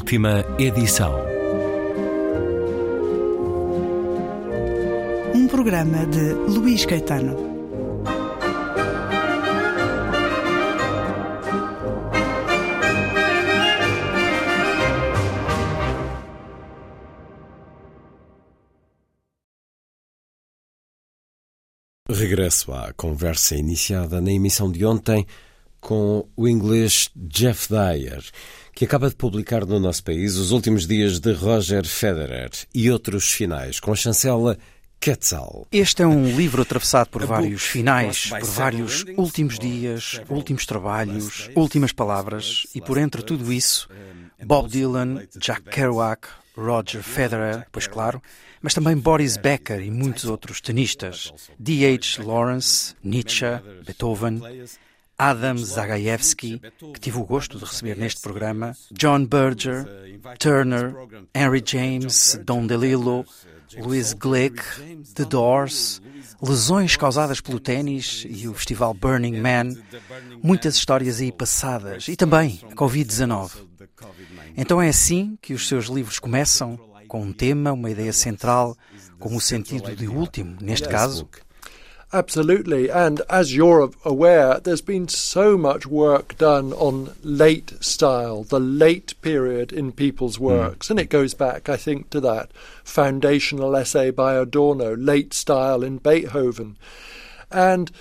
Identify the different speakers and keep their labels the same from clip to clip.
Speaker 1: Última edição.
Speaker 2: Um programa de Luís Caetano.
Speaker 3: Regresso à conversa iniciada na emissão de ontem com o inglês Jeff Dyer, que acaba de publicar no nosso país os últimos dias de Roger Federer e outros finais, com a chancela Quetzal.
Speaker 4: Este é um livro atravessado por vários finais, por vários últimos dias, últimos trabalhos, últimas palavras e por entre tudo isso, Bob Dylan, Jack Kerouac, Roger Federer, pois claro, mas também Boris Becker e muitos outros tenistas, D.H. Lawrence, Nietzsche, Beethoven, Adam Zagajewski, que tive o gosto de receber neste programa, John Berger, Turner, Henry James, Don DeLillo, Louis Glick, The Doors, lesões causadas pelo ténis e o festival Burning Man, muitas histórias aí passadas e também a Covid-19. Então é assim que os seus livros começam, com um tema, uma ideia central, com o sentido de último, neste caso.
Speaker 5: Absolutely. And as you're aware, there's been so much work done on late style, the late period in people's works. Mm. And it goes back, I think, to that foundational essay by Adorno, Late Style in Beethoven. And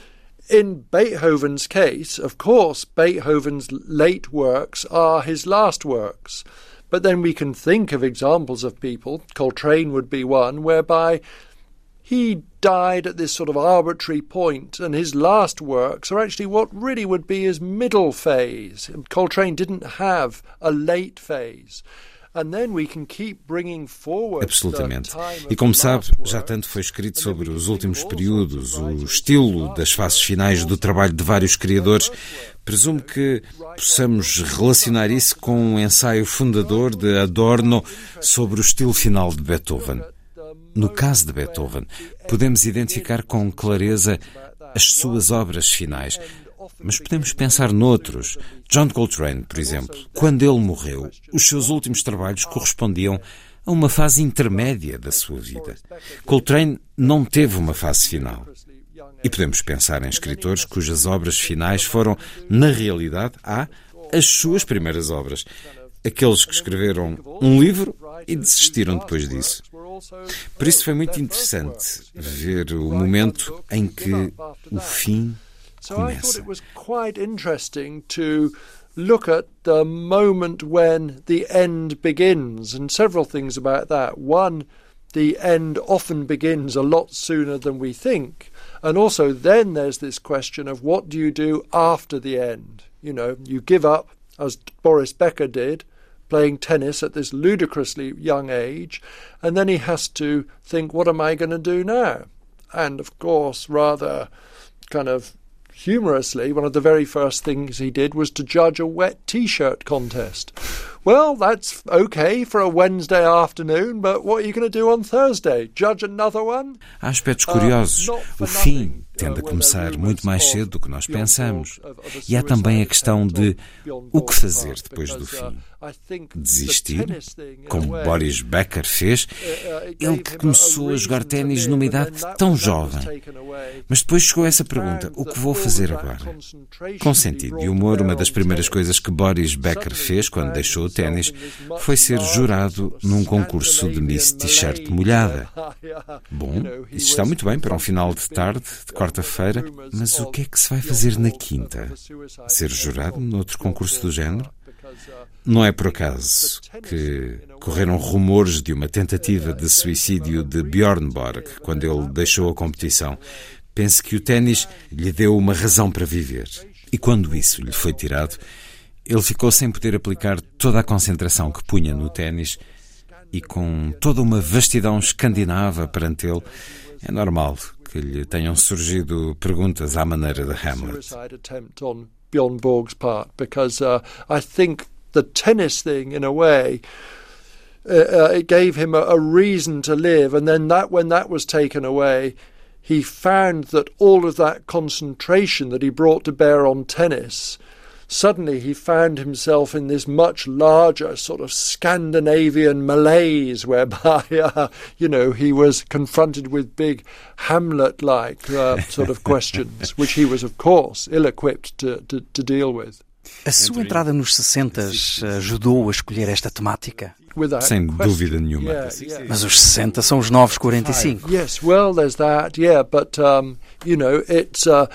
Speaker 5: in Beethoven's case, of course, Beethoven's late works are his last works. But then we can think of examples of people, Coltrane would be one, whereby he died at this sort of arbitrary point, and his last works are actually what really would be his middle phase. Coltrane didn't have a late phase.
Speaker 3: Absolutamente. E como sabe, já tanto foi escrito sobre os últimos períodos, o estilo das fases finais do trabalho de vários criadores. Presumo que possamos relacionar isso com um ensaio fundador de Adorno sobre o estilo final de Beethoven. No caso de Beethoven, podemos identificar com clareza as suas obras finais, mas podemos pensar noutros. John Coltrane, por exemplo. Quando ele morreu, os seus últimos trabalhos correspondiam a uma fase intermédia da sua vida. Coltrane não teve uma fase final. E podemos pensar em escritores cujas obras finais foram, na realidade, há as suas primeiras obras. Aqueles que escreveram um livro e desistiram depois disso. Por isso foi muito interessante ver o momento em que o fim
Speaker 5: So I thought it was quite interesting to look at the moment when the end begins, and several things about that. One, the end often begins a lot sooner than we think. And also, then there's this question of what do you do after the end? You know, you give up, as Boris Becker did, playing tennis at this ludicrously young age, and then he has to think, what am I going to do now? And of course, rather kind of humorously, one of the very first things he did was to judge a wet t shirt contest. Well, that's okay for a Wednesday afternoon, but what are you going to do on Thursday? Judge another one?
Speaker 3: Há aspectos curiosos. Uh, o fim tende a começar muito mais cedo do que nós pensamos. E há também a questão de o que fazer depois do fim. Desistir, como Boris Becker fez, ele que começou a jogar ténis numa idade tão jovem. Mas depois chegou essa pergunta: o que vou fazer agora? Com sentido e humor, uma das primeiras coisas que Boris Becker fez quando deixou ténis foi ser jurado num concurso de Miss T-shirt molhada. Bom, isso está muito bem para um final de tarde, de quarta-feira, mas o que é que se vai fazer na quinta? Ser jurado noutro concurso do género? Não é por acaso que correram rumores de uma tentativa de suicídio de Bjorn Borg quando ele deixou a competição. Penso que o ténis lhe deu uma razão para viver. E quando isso lhe foi tirado, ele ficou sem poder aplicar toda a concentração que punha no ténis e com toda uma vastidão escandinava perante ele. É normal que lhe tenham surgido perguntas à maneira de Hamlet.
Speaker 5: Bjorn Borg's part because uh, I think the tennis thing, in a way, uh, uh, it gave him a, a, reason to live. And then that, when that was taken away, he found that all of that concentration that he brought to bear on tennis, suddenly he found himself in this much larger sort of Scandinavian malaise, whereby, uh, you know, he was confronted with big Hamlet like uh, sort of questions, which he was, of course, ill equipped to, to, to deal with.
Speaker 4: A sua entrada nos 60 ajudou a escolher esta temática?
Speaker 3: Sem dúvida nenhuma.
Speaker 5: Yeah, yeah.
Speaker 4: Mas os 60 são os novos 45.
Speaker 5: Yes, well, there's that, yeah, but, um, you know, it's. Uh,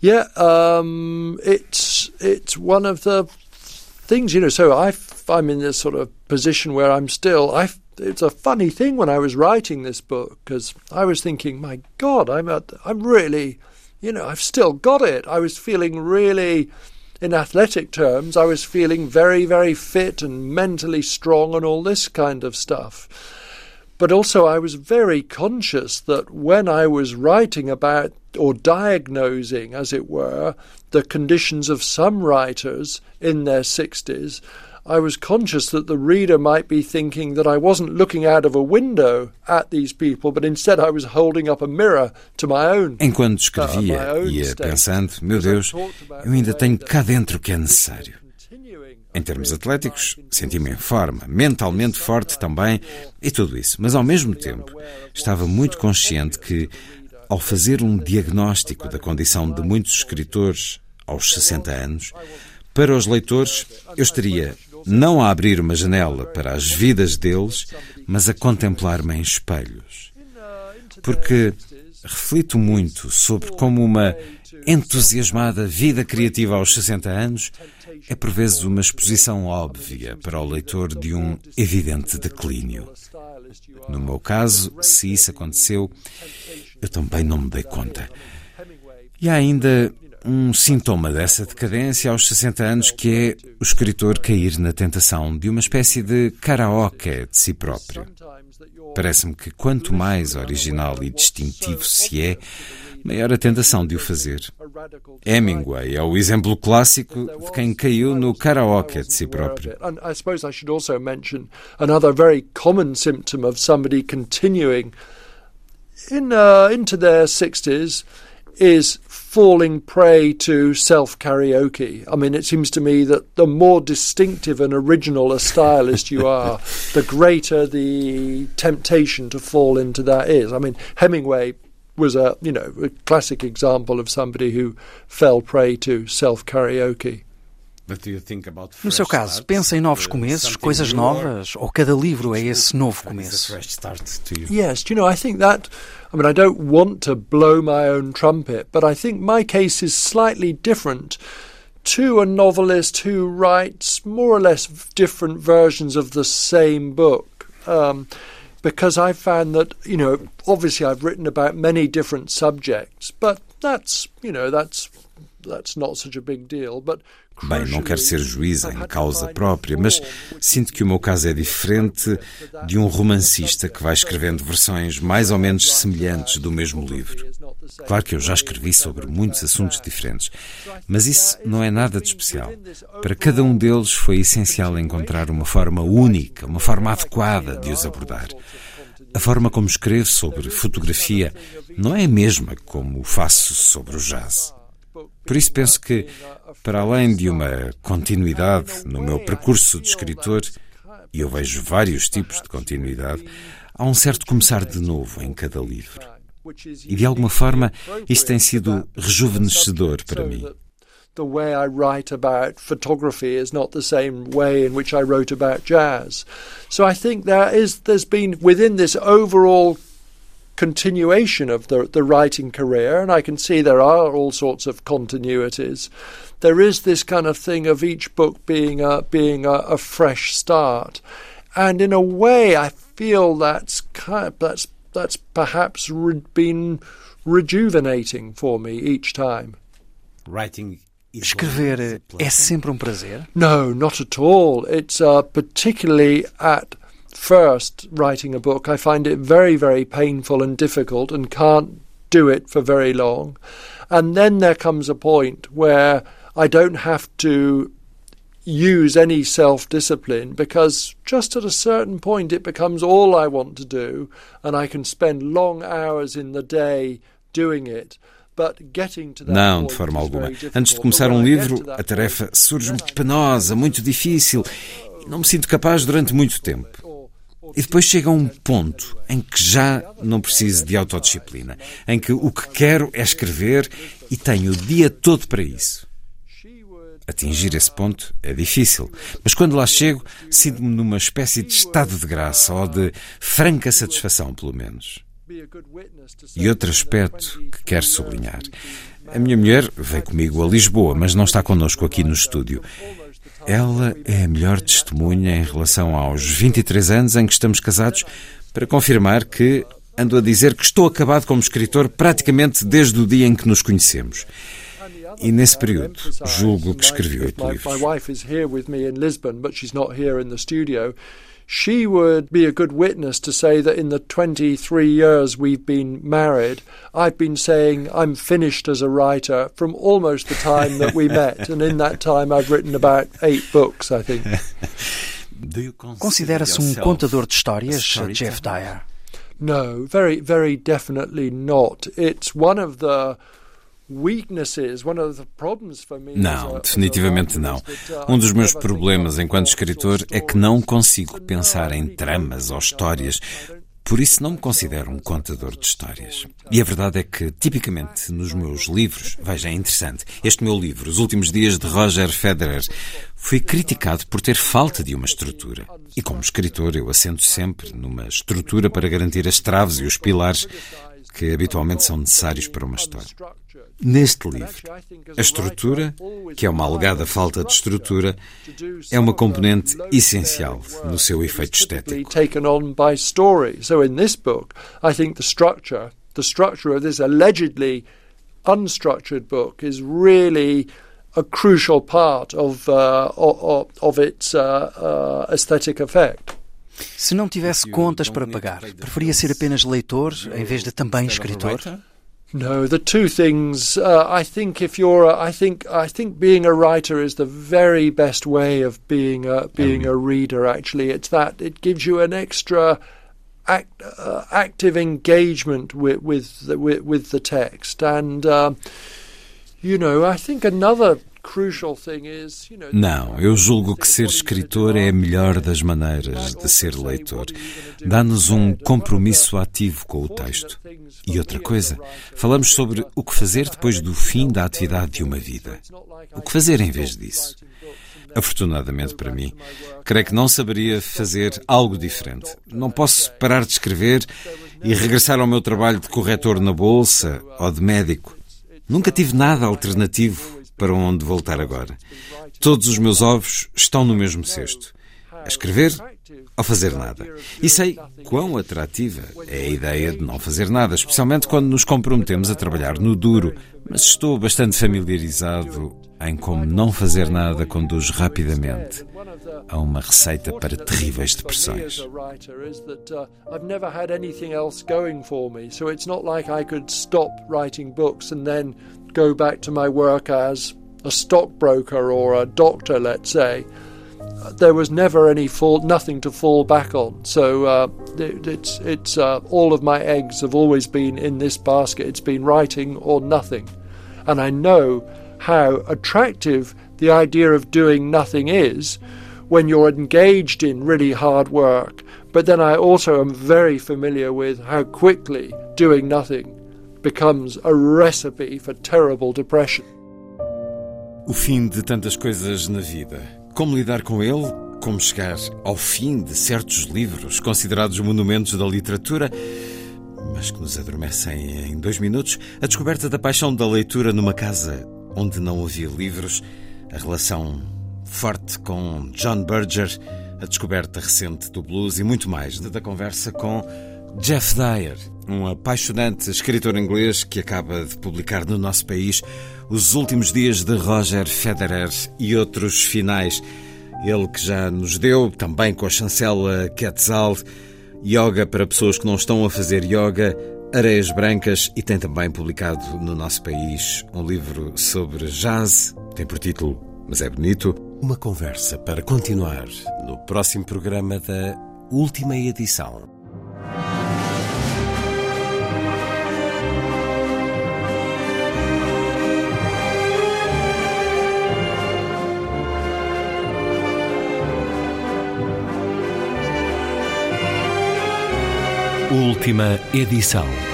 Speaker 5: Yeah, um, it's it's one of the things you know. So I I'm in this sort of position where I'm still I. It's a funny thing when I was writing this book because I was thinking, my God, I'm at, I'm really, you know, I've still got it. I was feeling really, in athletic terms, I was feeling very very fit and mentally strong and all this kind of stuff. But also, I was very conscious that when I was writing about or diagnosing, as it were, the conditions of some writers in their 60s, I was conscious that the reader might be thinking that I wasn't looking out of a window at these people, but instead I was holding up a mirror to my own.
Speaker 3: Enquanto escrevia, uh, ia pensando, meu Deus, eu ainda tenho cá dentro o que é necessário. Em termos atléticos, senti-me em forma, mentalmente forte também e tudo isso. Mas ao mesmo tempo, estava muito consciente que, ao fazer um diagnóstico da condição de muitos escritores aos 60 anos, para os leitores eu estaria não a abrir uma janela para as vidas deles, mas a contemplar-me em espelhos. Porque reflito muito sobre como uma entusiasmada vida criativa aos 60 anos é por vezes uma exposição óbvia para o leitor de um evidente declínio. No meu caso, se isso aconteceu, eu também não me dei conta. E há ainda um sintoma dessa decadência aos 60 anos que é o escritor cair na tentação de uma espécie de karaoke de si próprio. Parece-me que quanto mais original e distintivo se é, maior a tentação de o fazer. Hemingway é o exemplo clássico de quem caiu no karaoke de si próprio.
Speaker 5: I suppose I should also mention another very common symptom of somebody continuing in uh, into their 60s is falling prey to self karaoke. I mean, it seems to me that the more distinctive and original a stylist you are, the greater the temptation to fall into that is. I mean, Hemingway was a you know a classic example of somebody who fell prey to self karaoke.
Speaker 4: No seu caso, pensa em novos começos, coisas novas, ou cada livro é esse novo começo?
Speaker 5: Yes, you know, I think that I mean I don't want to blow my own trumpet, but I think my case is slightly different to a novelist who writes more or less different versions of the same book. Um, because I found that, you know, obviously I've written about many different subjects, but that's, you know, that's that's not such a big deal, but
Speaker 3: Bem, não quero ser juiz em causa própria, mas sinto que o meu caso é diferente de um romancista que vai escrevendo versões mais ou menos semelhantes do mesmo livro. Claro que eu já escrevi sobre muitos assuntos diferentes, mas isso não é nada de especial. Para cada um deles foi essencial encontrar uma forma única, uma forma adequada de os abordar. A forma como escrevo sobre fotografia não é a mesma como faço sobre o jazz. Por isso penso que, para além de uma continuidade no meu percurso de escritor, e eu vejo vários tipos de continuidade, há um certo começar de novo em cada livro. E de alguma forma isso tem sido rejuvenescedor para mim.
Speaker 5: The way I write about photography is not the same way in which I wrote about jazz. So I think there is there's been within this overall continuation of the, the writing career, and I can see there are all sorts of continuities. There is this kind of thing of each book being a, being a, a fresh start, and in a way, I feel that's kind of, that's that's perhaps re- been rejuvenating for me each time.
Speaker 4: Writing Escrever é sempre um prazer?
Speaker 5: No, not at all. It's uh, particularly at first writing a book, I find it very, very painful and difficult and can't do it for very long. And then there comes a point where I don't have to use any self discipline because just at a certain point it becomes all I want to do, and I can spend long hours in the day doing it.
Speaker 3: Não, de forma alguma. Antes de começar um livro, a tarefa surge-me penosa, muito difícil. Não me sinto capaz durante muito tempo. E depois chega um ponto em que já não preciso de autodisciplina, em que o que quero é escrever e tenho o dia todo para isso. Atingir esse ponto é difícil, mas quando lá chego, sinto-me numa espécie de estado de graça ou de franca satisfação, pelo menos. E outro aspecto que quero sublinhar. A minha mulher veio comigo a Lisboa, mas não está connosco aqui no estúdio. Ela é a melhor testemunha em relação aos 23 anos em que estamos casados para confirmar que ando a dizer que estou acabado como escritor praticamente desde o dia em que nos conhecemos. E nesse período, julgo que escrevi oito livros.
Speaker 5: She would be a good witness to say that in the 23 years we've been married, I've been saying I'm finished as a writer from almost the time that we met. And in that time, I've written about eight books, I think.
Speaker 4: Considera-se um contador de histórias, Jeff Dyer?
Speaker 5: No, very, very definitely not. It's one of the
Speaker 3: Não, definitivamente não. Um dos meus problemas enquanto escritor é que não consigo pensar em tramas ou histórias. Por isso não me considero um contador de histórias. E a verdade é que, tipicamente, nos meus livros, veja, é interessante, este meu livro, Os Últimos Dias de Roger Federer, foi criticado por ter falta de uma estrutura. E como escritor, eu assento sempre numa estrutura para garantir as traves e os pilares que habitualmente são necessários para uma história. Neste livro, a estrutura, que é uma alegada falta de estrutura, é uma componente essencial no seu efeito estético.
Speaker 5: The structure of this allegedly unstructured book is really a crucial part of, uh, of, of its uh, uh, aesthetic effect.
Speaker 4: Se não tivesse contas para pagar, preferia ser apenas leitor em vez de também escritor?
Speaker 5: No, the two things. Uh, I think if you're, a, I think, I think being a writer is the very best way of being a being a reader. Actually, it's that it gives you an extra act, uh, active engagement with with the, with, with the text, and uh, you know, I think another
Speaker 3: Não, eu julgo que ser escritor é a melhor das maneiras de ser leitor. Dá-nos um compromisso ativo com o texto. E outra coisa, falamos sobre o que fazer depois do fim da atividade de uma vida. O que fazer em vez disso? Afortunadamente para mim, creio que não saberia fazer algo diferente. Não posso parar de escrever e regressar ao meu trabalho de corretor na bolsa ou de médico. Nunca tive nada alternativo para onde voltar agora. Todos os meus ovos estão no mesmo cesto. A escrever ou fazer nada. E sei quão atrativa é a ideia de não fazer nada, especialmente quando nos comprometemos a trabalhar no duro. Mas estou bastante familiarizado em como não fazer nada conduz rapidamente a uma receita para terríveis depressões. Go back to my work as a stockbroker or a doctor, let's say, there was never any fall, nothing to fall back on. So uh, it, it's it's uh, all of my eggs have always been in this basket. It's been writing or nothing, and I know how attractive the idea of doing nothing is when you're engaged in really hard work. But then I also am very familiar with how quickly doing nothing becomes a recipe for terrible depression. O fim de tantas coisas na vida. Como lidar com ele? Como chegar ao fim de certos livros considerados monumentos da literatura, mas que nos adormecem em dois minutos? A descoberta da paixão da leitura numa casa onde não havia livros, a relação forte com John Berger, a descoberta recente do blues e muito mais da conversa com Jeff Dyer, um apaixonante escritor inglês que acaba de publicar no nosso país Os Últimos Dias de Roger Federer e outros finais. Ele que já nos deu, também com a chancela Quetzal, Yoga para pessoas que não estão a fazer yoga, Areias Brancas e tem também publicado no nosso país um livro sobre jazz, tem por título, mas é bonito, uma conversa para continuar no próximo programa da última edição Edição.